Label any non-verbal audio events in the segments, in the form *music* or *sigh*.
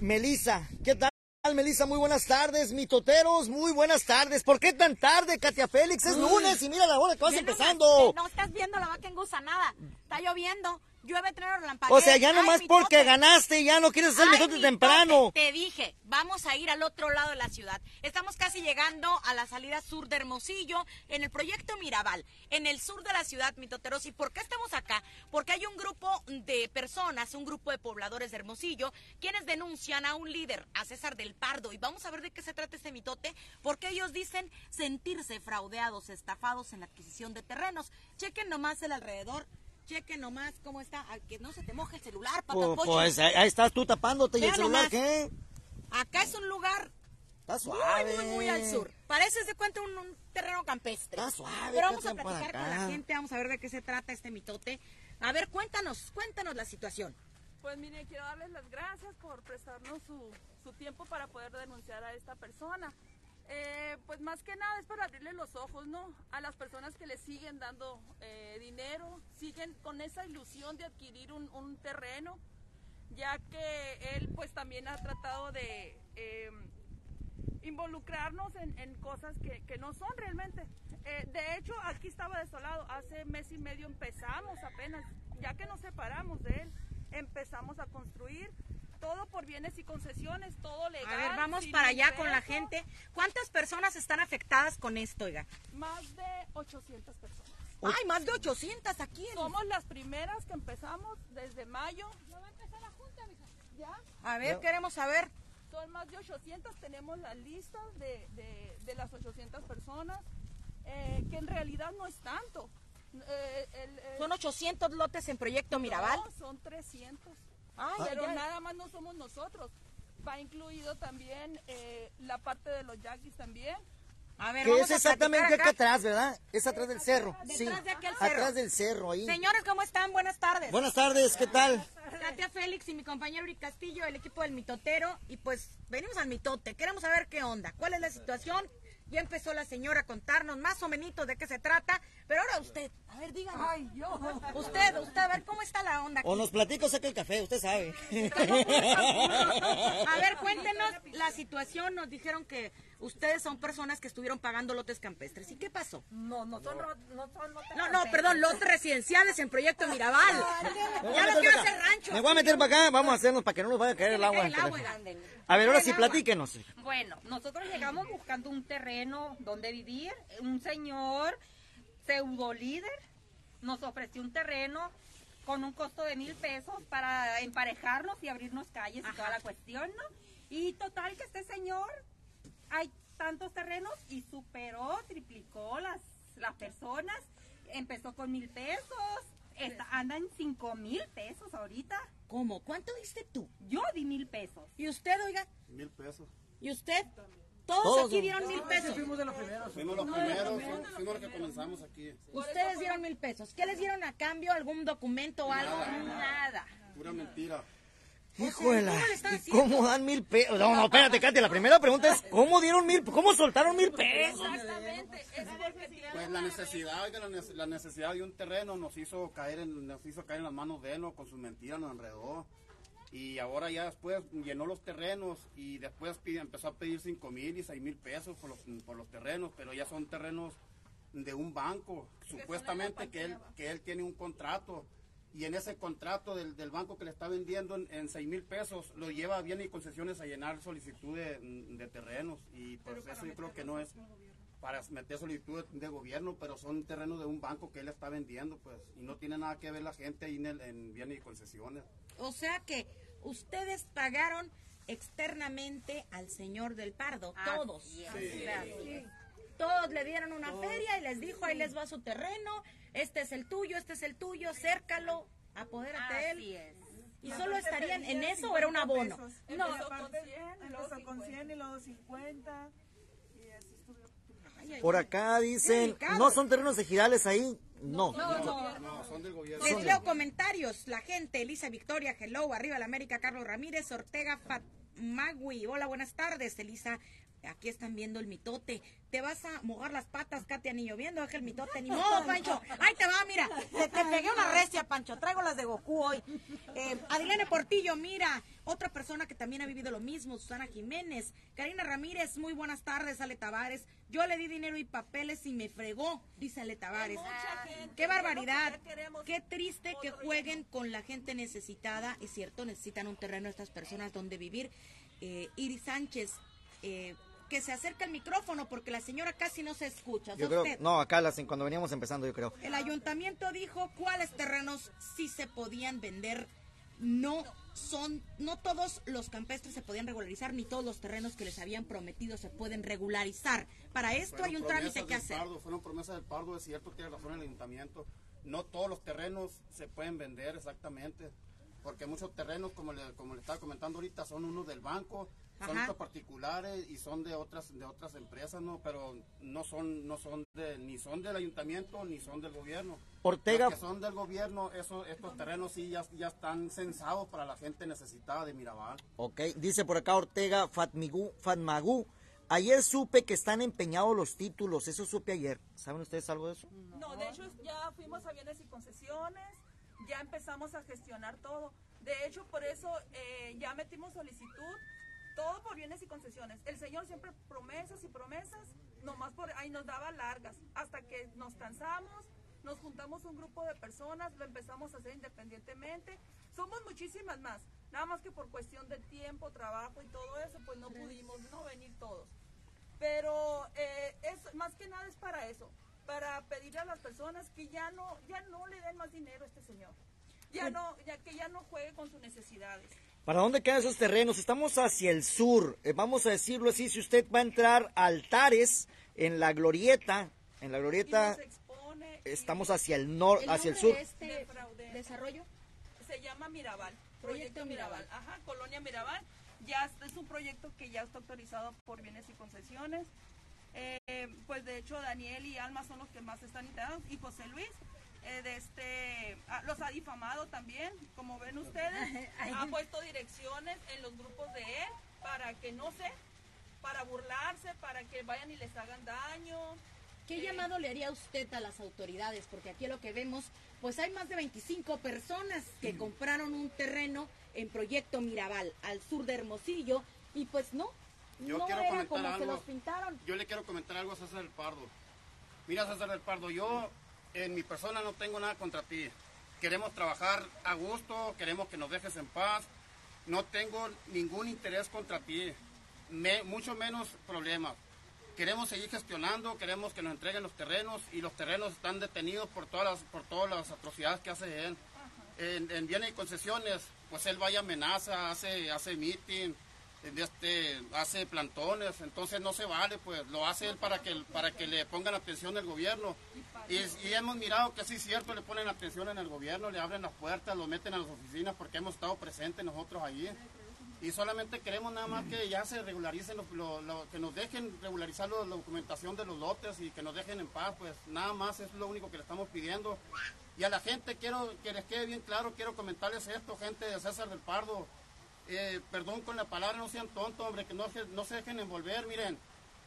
Melissa, ¿qué tal? Melissa, muy buenas tardes, mitoteros, muy buenas tardes. ¿Por qué tan tarde, Katia Félix? Es lunes y mira la hora que vas empezando. No estás viendo la vaca nada. Está lloviendo llueve, trueno, O sea, ya nomás porque ganaste, ya no quieres hacer mitote temprano. Te dije, vamos a ir al otro lado de la ciudad. Estamos casi llegando a la salida sur de Hermosillo, en el proyecto Mirabal, en el sur de la ciudad, mitoteros. ¿Y por qué estamos acá? Porque hay un grupo de personas, un grupo de pobladores de Hermosillo, quienes denuncian a un líder, a César del Pardo. Y vamos a ver de qué se trata este mitote, porque ellos dicen sentirse fraudeados, estafados en la adquisición de terrenos. Chequen nomás el alrededor cheque nomás cómo está, que no se te moje el celular, papá pues, pues ahí estás tú tapándote y el celular, ¿qué? Acá es un lugar Está suave. Muy, muy, muy al sur. Parece, se cuenta, un, terreno campestre. Está suave. Pero vamos a platicar con la gente, vamos a ver de qué se trata este mitote. A ver, cuéntanos, cuéntanos la situación. Pues mire, quiero darles las gracias por prestarnos su, su tiempo para poder denunciar a esta persona. Eh, pues más que nada es para abrirle los ojos, ¿no? A las personas que le siguen dando eh, dinero, siguen con esa ilusión de adquirir un, terreno, ya que él pues también ha tratado de eh, involucrarnos en, cosas que, que, no son realmente. de hecho, aquí estaba desolado, hace mes y medio empezamos apenas, ya que nos separamos de él, empezamos a construir todo por bienes y concesiones, todo legal. A ver, vamos para allá con la gente. ¿Cuántas personas están afectadas con esto, oiga? Más de 800 personas. Ay, más de 800 aquí. Somos las primeras que empezamos desde mayo. ¿Ya va a empezar la junta, mija? ¿Ya? A ver, queremos saber. Son más de 800, tenemos la lista de, de, las 800 personas, eh, que en realidad no es tanto. Eh, ¿Son 800 lotes en Proyecto Mirabal? No, son 300. Pero nada más no somos nosotros. Va incluido también eh, la parte de los yaquis también. A ver, que es exactamente acá. atrás, ¿verdad? Es atrás del cerro. sí, de aquel cerro. Atrás del cerro, ahí. Señores, ¿cómo están? Buenas tardes. Buenas tardes, ¿qué tal? Katia Félix y mi compañero Uri Castillo, el equipo del mitotero. Y pues venimos al mitote. Queremos saber qué onda, cuál es la situación ya empezó la señora a contarnos más o menos de qué se trata, pero ahora usted, a ver, dígame. Ay, yo. Usted, usted, a ver, ¿cómo está la onda? O nos platico, saca el café, usted sabe. *laughs* a ver, cuéntenos la situación. Nos dijeron que ustedes son personas que estuvieron pagando lotes campestres. ¿Y qué pasó? No, no son, no son lotes No, no, perdón, lotes residenciales en Proyecto Mirabal. ya no quiero hacer rancho. Me voy a meter para acá, vamos a hacernos para que no nos vaya a caer el agua. a ver, ahora sí, platíquenos. Bueno, nosotros llegamos buscando un terreno donde vivir. Un señor pseudo líder nos ofreció un terreno con un costo de mil pesos para emparejarnos y abrirnos calles y toda la cuestión, ¿no? Y total que este señor hay tantos terrenos y superó, triplicó las, las personas. Empezó con mil pesos, está, anda en cinco mil pesos ahorita. ¿Cómo? ¿Cuánto diste tú? Yo di mil pesos. ¿Y usted, oiga? Mil pesos. ¿Y usted? Todos, aquí dieron mil pesos. fuimos de los primeros. Fuimos los primeros, fuimos los que comenzamos aquí. Ustedes dieron mil pesos. ¿Qué les dieron a cambio? ¿Algún documento o algo? Nada. Pura mentira. Híjole, ¿cómo dan mil pesos? No, no, espérate, Katia, la primera pregunta es, ¿cómo dieron mil, cómo soltaron mil pesos? Exactamente, Pues la necesidad, la necesidad de un terreno nos hizo caer en, nos hizo caer en las manos de él, ¿no? con sus mentiras nos enredó. Y ahora ya después llenó los terrenos y después empezó a pedir cinco mil y seis mil pesos por los, por los terrenos, pero ya son terrenos de un banco, supuestamente que él, que él tiene un contrato y en ese contrato del, del, banco que le está vendiendo en, en 6 mil pesos, lo lleva bien y concesiones a llenar solicitud de, de terrenos. Y pues eso yo creo que no es para meter solicitud de, gobierno, pero son terrenos de un banco que él está vendiendo, pues, y no tiene nada que ver la gente ahí en, el, en bienes y concesiones. O sea que ustedes pagaron externamente al señor del Pardo, todos. Sí. Todos le dieron una feria y les dijo, ahí les va su terreno, este es el tuyo, este es el tuyo, cércalo, apodérate de él. ¿Y solo estarían en eso o era un abono? No, empezó con 100 y luego 50 y así estuvo. Por acá dicen, no son terrenos ejidales ahí. No. No, no, son del gobierno. Les leo comentarios. La gente, Elisa Victoria, hello, arriba la América, Carlos Ramírez, Ortega Fatmagui. Hola, buenas tardes, Elisa Aquí están viendo el mitote. Te vas a mojar las patas, Katia, ni lloviendo, deja el mitote. Ni modo, *laughs* Pancho. Ahí te va, mira. Te, te pegué una recia, Pancho. Traigo las de Goku hoy. Eh, Adriana Portillo, mira. Otra persona que también ha vivido lo mismo, Susana Jiménez. Karina Ramírez, muy buenas tardes, Ale Tavares. Yo le di dinero y papeles y me fregó, dice Ale Tavares. Qué barbaridad. Qué triste que jueguen con la gente necesitada. Es cierto, necesitan un terreno estas personas donde vivir. Eh, Iris Sánchez, eh, que se acerca el micrófono porque la señora casi no se escucha. Yo creo, no, acá las, cuando veníamos empezando, yo creo. El ayuntamiento dijo cuáles terrenos sí se podían vender. No son, no todos los campestres se podían regularizar, ni todos los terrenos que les habían prometido se pueden regularizar. Para esto hay un trámite que hacer. Pardo, fueron promesas del Pardo, es cierto, tiene razón el ayuntamiento. No todos los terrenos se pueden vender exactamente porque muchos terrenos, como le, como le estaba comentando ahorita, son unos del banco, son otros particulares y son de otras de otras empresas, no, pero no son no son de ni son del ayuntamiento ni son del gobierno. Ortega, Los que son del gobierno, esos estos terrenos sí ya, ya están censados para la gente necesitada de Mirabal. Ok, dice por acá Ortega Fatmigú, Fatmagú. Ayer supe que están empeñados los títulos, eso supe ayer. ¿Saben ustedes algo de eso? No, de hecho ya fuimos a bienes y concesiones, ya empezamos a gestionar todo. De hecho, por eso eh, ya metimos solicitud, todo por bienes y concesiones. El señor siempre promesas y promesas, nomás por ahí nos daba largas, hasta que nos cansamos, nos juntamos un grupo de personas, lo empezamos a hacer independientemente. Somos muchísimas más, nada más que por cuestión de tiempo, trabajo y todo eso, pues no pudimos no venir todos. Pero eh, es más que nada es para eso, para pedirle a las personas que ya no, ya no le den más dinero a este señor. Ya no, ya que ya no juegue con sus necesidades. ¿Para dónde quedan esos terrenos? Estamos hacia el sur. Eh, vamos a decirlo así, si usted va a entrar a altares en la glorieta, en la glorieta expone estamos hacia el norte, ¿El hacia el sur. de este desarrollo? Se llama Mirabal. Proyecto Proyecto Mirabal. Mirabal. Ajá, Colonia Mirabal. Ya es un proyecto que ya está autorizado por bienes y concesiones. Eh, pues de hecho Daniel y Alma son los que más están integrados y José Luis eh, de este ah, los ha difamado también como ven ustedes *laughs* ha puesto direcciones en los grupos de él para que no sé para burlarse para que vayan y les hagan daño ¿Qué llamado le haría usted a las autoridades? Porque aquí lo que vemos, pues hay más de 25 personas que compraron un terreno en Proyecto Mirabal, al sur de Hermosillo, y pues no, Yo no quiero era comentar como se los pintaron. Yo le quiero comentar algo a César del Pardo. Mira, César del Pardo, yo en mi persona no tengo nada contra ti. Queremos trabajar a gusto, queremos que nos dejes en paz. No tengo ningún interés contra ti, me- mucho menos problemas. Queremos seguir gestionando, queremos que nos entreguen los terrenos y los terrenos están detenidos por todas las, por todas las atrocidades que hace él. En, en bienes y concesiones, pues él vaya amenaza, hace, hace meeting, este, hace plantones, entonces no se vale, pues lo hace él para que, para que le pongan atención el gobierno. Y, hemos mirado que sí es cierto, le ponen atención en el gobierno, le abren las puertas, lo meten a las oficinas porque hemos estado presentes nosotros allí. Y solamente queremos nada más que ya se regularicen, lo- que nos dejen regularizar la documentación de los lotes y que nos dejen en paz, pues nada más es lo único que le estamos pidiendo. Y a la gente quiero que les quede bien claro, quiero comentarles esto, gente de César del Pardo. Eh, perdón con la palabra, no sean tontos, hombre, que no, no se dejen envolver. Miren,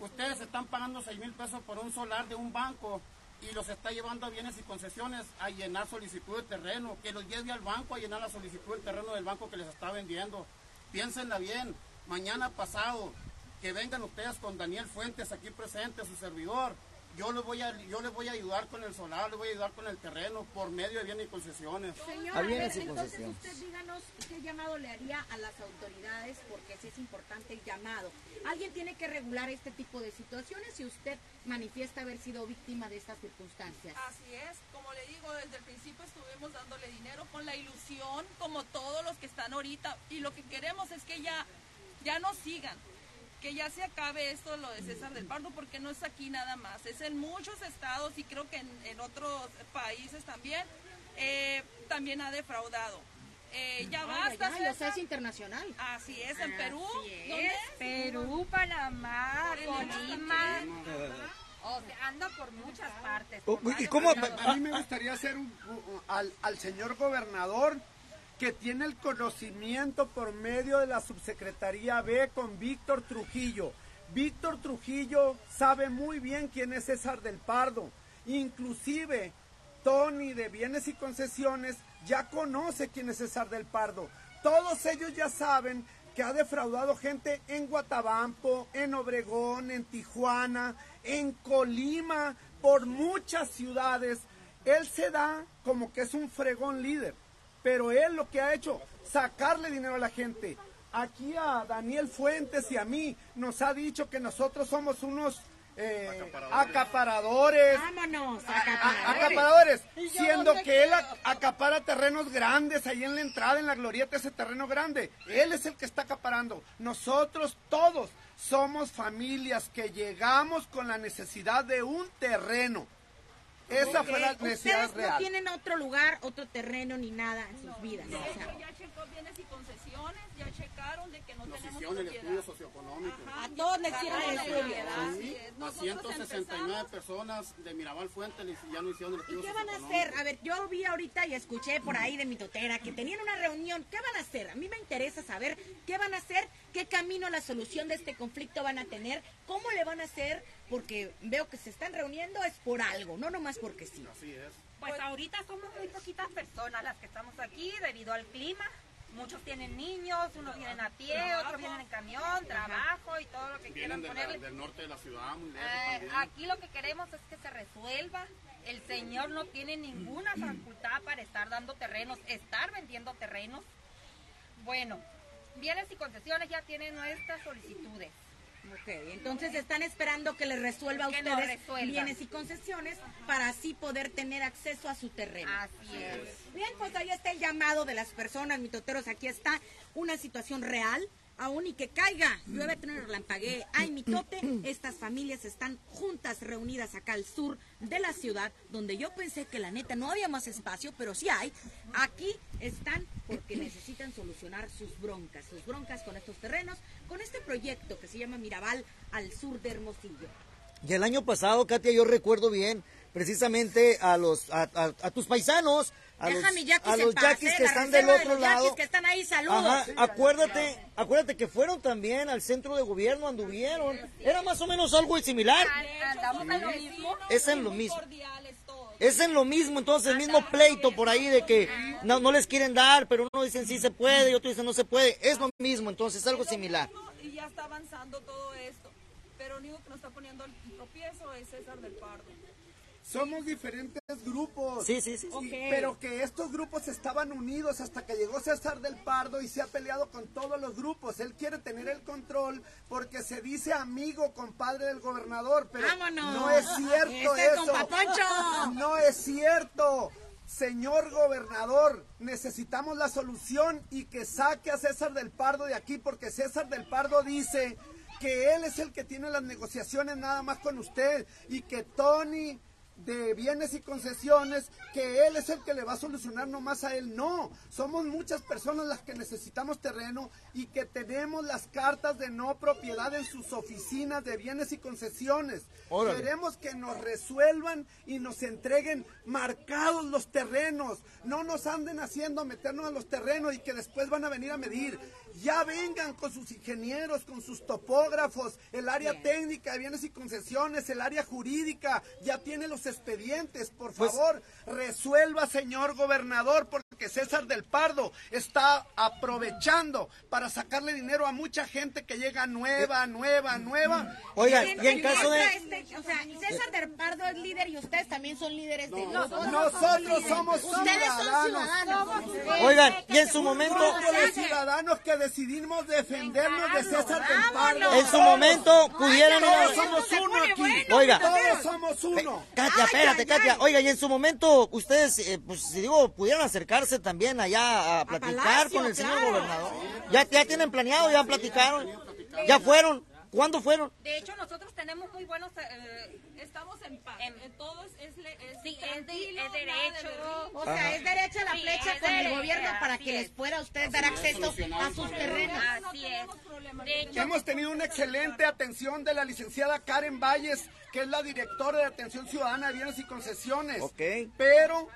ustedes están pagando 6 mil pesos por un solar de un banco y los está llevando a bienes y concesiones a llenar solicitud de terreno, que los lleve al banco a llenar la solicitud de terreno del banco que les está vendiendo. Piénsenla bien, mañana pasado, que vengan ustedes con Daniel Fuentes aquí presente, su servidor. Yo les voy a, yo les voy a ayudar con el solar, les voy a ayudar con el terreno por medio de bienes y concesiones. Señor, Ah, a ver, entonces usted díganos qué llamado le haría a las autoridades, porque sí es importante el llamado. Alguien tiene que regular este tipo de situaciones y usted manifiesta haber sido víctima de estas circunstancias. Así es, como le digo, desde el principio estuvimos dándole dinero con la ilusión, como todos los que están ahorita, y lo que queremos es que ya, ya no sigan, que ya se acabe esto, lo de César del Pardo, porque no es aquí nada más, es en muchos estados y creo que en, en otros países también, eh, también ha defraudado. Eh, ya basta, ya, y o sea, César. es internacional. Así es, en Perú. Es. ¿Dónde? Perú, Panamá, Colima. O sea, anda por muchas partes. Oh, por ¿y cómo-. A mí me gustaría hacer un, un- al, al señor gobernador que tiene el conocimiento por medio de la subsecretaría B con Víctor Trujillo. Víctor Trujillo sabe muy bien quién es César del Pardo. Inclusive Tony de Bienes y Concesiones ya conoce quién es César del Pardo. Todos ellos ya saben que ha defraudado gente en Guatabampo, en Obregón, en Tijuana, en Colima, por muchas ciudades. Él se da como que es un fregón líder, pero él lo que ha hecho, sacarle dinero a la gente. Aquí a Daniel Fuentes y a mí nos ha dicho que nosotros somos unos eh, acaparadores. Vámonos, A- a- acaparadores. acaparadores, siendo que él ac- acapara terrenos grandes ahí en la entrada, en la glorieta, ese terreno grande. Él es el que está acaparando. Nosotros todos somos familias que llegamos con la necesidad de un terreno. Esa fue la necesidad Ustedes no real. tienen otro lugar, otro terreno ni nada en sus vidas. De o sea, bienes y concesiones, ya checaron de que no Nos tenemos hicieron el propiedad. estudio socioeconómico. a todos les hicieron el la estudio. propiedad, así Sí, es. a Nosotros 169 empezamos- personas de Mirabal Fuente les- ya no hicieron el ¿Y estudio qué van a hacer? A ver, yo vi ahorita y escuché por ahí de mi totera que tenían una reunión. ¿Qué van a hacer? A mí me interesa saber qué van a hacer, qué camino a la solución de este conflicto van a tener, cómo le van a hacer, porque veo que se están reuniendo es por algo, no nomás porque sí. Así es. Pues ahorita somos muy poquitas personas las que estamos aquí debido al clima. Muchos tienen niños, unos vienen a pie, otros vienen en camión, trabajo y todo lo que quieran Vienen la- ponerle. del norte de la ciudad, muy lejos Eh, aquí lo que queremos es que se resuelva. El señor no tiene ninguna facultad para estar dando terrenos, estar vendiendo terrenos. Bueno, bienes y concesiones ya tienen nuestras solicitudes. Ok, entonces están esperando que les resuelva a Que nos ustedes bienes y concesiones para así poder tener acceso a su terreno. Así es. Bien, pues ahí está el llamado de las personas, mitoteros. Aquí está una situación real, aún y que caiga, llueve, trueno, relampaguee, hay mitote. Estas familias están juntas, reunidas acá al sur de la ciudad, donde yo pensé que la neta no había más espacio, pero sí hay. Aquí están porque necesitan solucionar sus broncas, sus broncas con estos terrenos, con este proyecto que se llama Mirabal al sur de Hermosillo. Y el año pasado, Katia, yo recuerdo bien, precisamente a los a, a- a tus paisanos, a los, yaquis a los yaquis que están del de otro lado. que están ahí, saludos. Ajá, acuérdate, acuérdate que fueron también al centro de gobierno, anduvieron. Era más o menos algo similar. Andamos en lo mismo. Es en lo mismo. Es en lo mismo, entonces, el mismo pleito por ahí de que no, no les quieren dar, pero uno dicen sí se puede y otro dicen no se puede. Es lo mismo, entonces, algo similar. Y ya está avanzando todo esto. Pero el único que nos está poniendo el tropiezo es César del Pardo. Somos diferentes grupos. Sí, sí, sí. Pero que estos grupos estaban unidos hasta que llegó César del Pardo y se ha peleado con todos los grupos. Él quiere tener el control porque se dice amigo, compadre del gobernador, pero ¡Vámonos! no es cierto ¡Ese eso. No es cierto. Señor gobernador, necesitamos la solución y que saque a César del Pardo de aquí porque César del Pardo dice que él es el que tiene las negociaciones nada más con usted y que Tony de bienes y concesiones, que él es el que le va a solucionar nomás a él. No, somos muchas personas las que necesitamos terreno y que tenemos las cartas de no propiedad en sus oficinas de bienes y concesiones. Órale. Queremos que nos resuelvan y nos entreguen marcados los terrenos. No nos anden haciendo meternos a los terrenos y que después van a venir a medir. Ya vengan con sus ingenieros, con sus topógrafos, el área técnica de bienes y concesiones, el área jurídica, ya tiene los expedientes. Por Pues- favor, resuelva, señor gobernador, porque César del Pardo está aprovechando para sacarle dinero a mucha gente que llega nueva, nueva, nueva. Oigan, y en caso de... este- o sea, César del Pardo es líder y ustedes también son líderes de Nosotros somos Ustedes son ciudadanos. Oigan, y en su momento... Los ciudadanos que decidimos defendernos de César del Pardo. En su momento pudieran... Todos somos uno aquí. Oiga. Todos somos uno. Katia, espérate, Katia. Oiga, y en su momento, ustedes, eh, pues, si digo, pudieran acercarse también allá a platicar Palacio, con el señor claro. gobernador. Ya, ya tienen planeado, ya platicaron. Ya fueron. ¿Cuándo fueron? De hecho, nosotros tenemos muy buenos... eh, Estamos en paz. En- En todo es, es, Sí, es de- es de derecho. berrinche. O sea, es derecha la Sí, flecha es con el derecha, gobierno para que es. les pueda a ustedes dar acceso a sus terrenos. Así es. De hecho, Hemos tenido una excelente atención de la licenciada Karen Valles, que es la directora de Atención Ciudadana de Bienes y Concesiones. Ok. Pero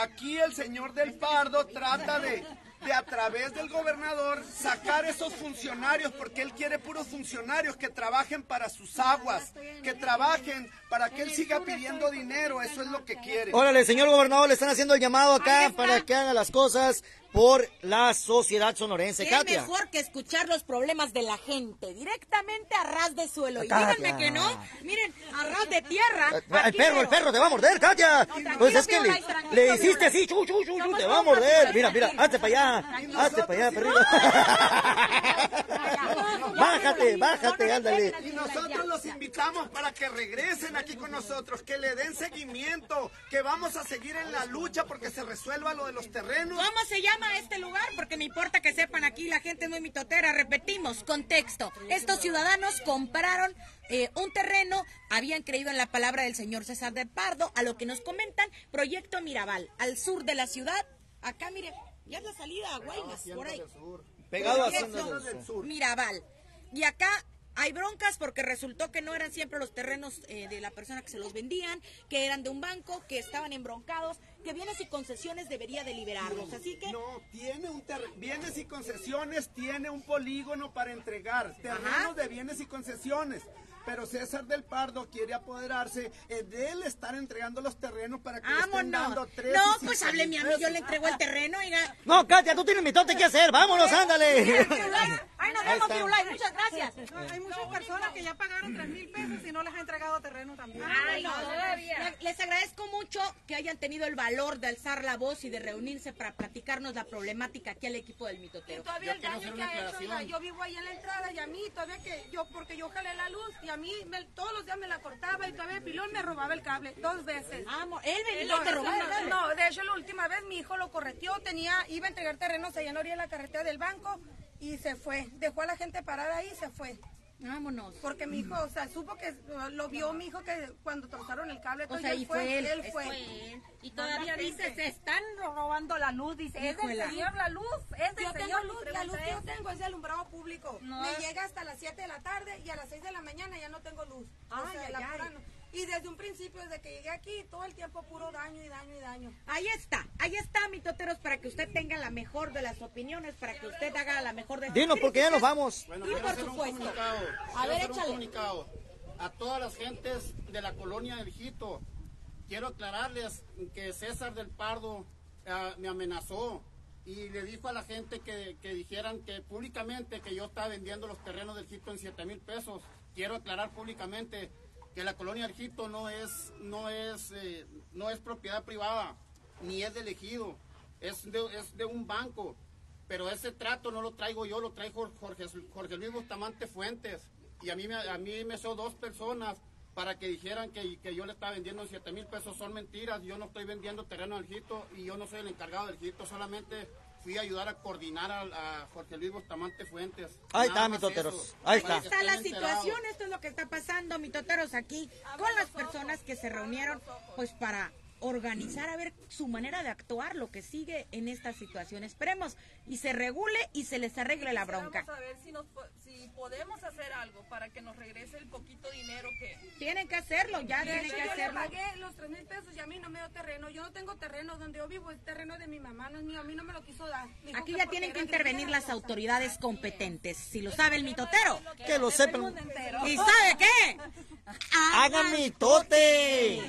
aquí el señor del Pardo trata de de a través del gobernador sacar esos funcionarios, porque él quiere puros funcionarios que trabajen para sus aguas, que trabajen para que él siga pidiendo dinero, eso es lo que quiere. Órale, señor gobernador, le están haciendo el llamado acá para que haga las cosas por la sociedad sonorense, ¿Qué Katia. mejor que escuchar los problemas de la gente directamente a ras de suelo? Y Katia. díganme que no, miren, a ras de tierra. Eh, El perro, el perro te va a morder, Katia. tranquilo, Pues es que le, hiciste así, chu, chu, chu, chu, Somos te va a morder. Mira, mira, hazte para allá, hazte para allá, perrito. Bájate, bájate, ándale. Los invitamos para que regresen aquí con nosotros, que le den seguimiento, que vamos a seguir en la lucha porque se resuelva lo de los terrenos. ¿Cómo se llama este lugar? Porque me importa que sepan aquí, la gente es muy mitotera. Repetimos, contexto. Estos ciudadanos compraron eh, un terreno, habían creído en la palabra del señor César del Pardo, a lo que nos comentan, Proyecto Mirabal, al sur de la ciudad. Acá, mire, ya es la salida a Guaymas, por ahí. Pegado a Hacienda del Sur. Mirabal. Y acá hay broncas porque resultó que no eran siempre los terrenos eh, de la persona que se los vendían, que eran de un banco, que estaban embroncados, que bienes y concesiones debería de liberarlos. Así que No, tiene un ter- bienes y concesiones, tiene un polígono para entregar, terrenos Ajá. de bienes y concesiones. Pero César del Pardo quiere apoderarse eh, de él estar entregando los terrenos para que le estén dando Vámonos. tres y No, pues mil hábleme a mí, yo le entrego el terreno, oiga. No, Katia, tú tienes mitote que hacer. Vámonos, ándale. Ay, nos Ahí vemos, muchas gracias. Hay muchas personas que ya pagaron 3 mil pesos y no les ha entregado terreno también. Ay, no, le- Les agradezco mucho que hayan tenido el valor de alzar la voz y de reunirse para platicarnos la problemática aquí al equipo del mitotero. todavía el daño que ha hecho, yo vivo ahí en la entrada y a mí todavía que yo, porque yo jalé la luz y a mí me- todos los días me la cortaba y todavía el pilón me robaba el cable dos veces. Vamos, él venía y No, te robaba el cable. no, de hecho la última vez mi hijo lo correteó, tenía, iba a entregar terrenos allá en la orilla de la carretera del banco y se fue, dejó a la gente parada ahí y se fue. Vámonos. Porque mi hijo, o sea, supo que lo vio mi hijo que cuando trozaron el cable, O todo, sea, y fue él. él fue. él. Y todavía dice, se están robando la luz, dice, es del señor la luz, es del Yo tengo señor luz, la luz que yo tengo es de alumbrado público. No. Me llega hasta las 7 de la tarde y a las 6 de la mañana ya no tengo luz. O Ay, sea, ay, la pura no. Y desde un principio, desde que llegué aquí, todo el tiempo puro daño y daño y daño. Ahí está, ahí está, mitoteros, para que usted tenga la mejor de las opiniones, para que usted haga la mejor de Dinos, porque ya nos vamos. Bueno, Y por hacer un supuesto. comunicado. A ver, hacer un échale. comunicado a todas las gentes de la colonia del Jito. Quiero aclararles que César del Pardo ah, me amenazó y le dijo a la gente que, que dijeran que públicamente que yo estaba vendiendo los terrenos del Jito en 7 mil pesos. Quiero aclarar públicamente que la colonia del Jito no es, no es, eh, no es propiedad privada, ni es de elegido, es de, es de un banco. Pero ese trato no lo traigo yo, lo trae Jor- Jorge, Jorge Luis Bustamante Fuentes. Y a mí, me, a mí me son dos personas para que dijeran que, que yo le estaba vendiendo en 7 mil pesos. Son mentiras, yo no estoy vendiendo terreno al Jito y yo no soy el encargado del Jito, solamente fui a ayudar a coordinar a, a Jorge Luis Bustamante Fuentes. Ahí Nada está, más mitoteros. eso. Ahí Para está. está la situación, lo que está pasando, mitoteros, aquí, con las personas que se reunieron, pues para organizar a ver su manera de actuar, lo que sigue en esta situación. Esperemos y se regule y se les arregle la bronca. Vamos a ver si, nos, si podemos hacer algo para que nos regrese el poquito dinero que... Tienen que hacerlo, ya De tienen hecho, que yo le hacerlo. pagué los 3 mil pesos y a mí no me dio terreno. Yo no tengo terreno donde yo vivo, es terreno de mi mamá, no es mío. A mí no me lo quiso dar. Dijo Aquí ya tienen que intervenir las autoridades competentes. Si lo sabe el mitotero. Que lo sepan. ¿Y sabe qué? *laughs* Hagan mitote.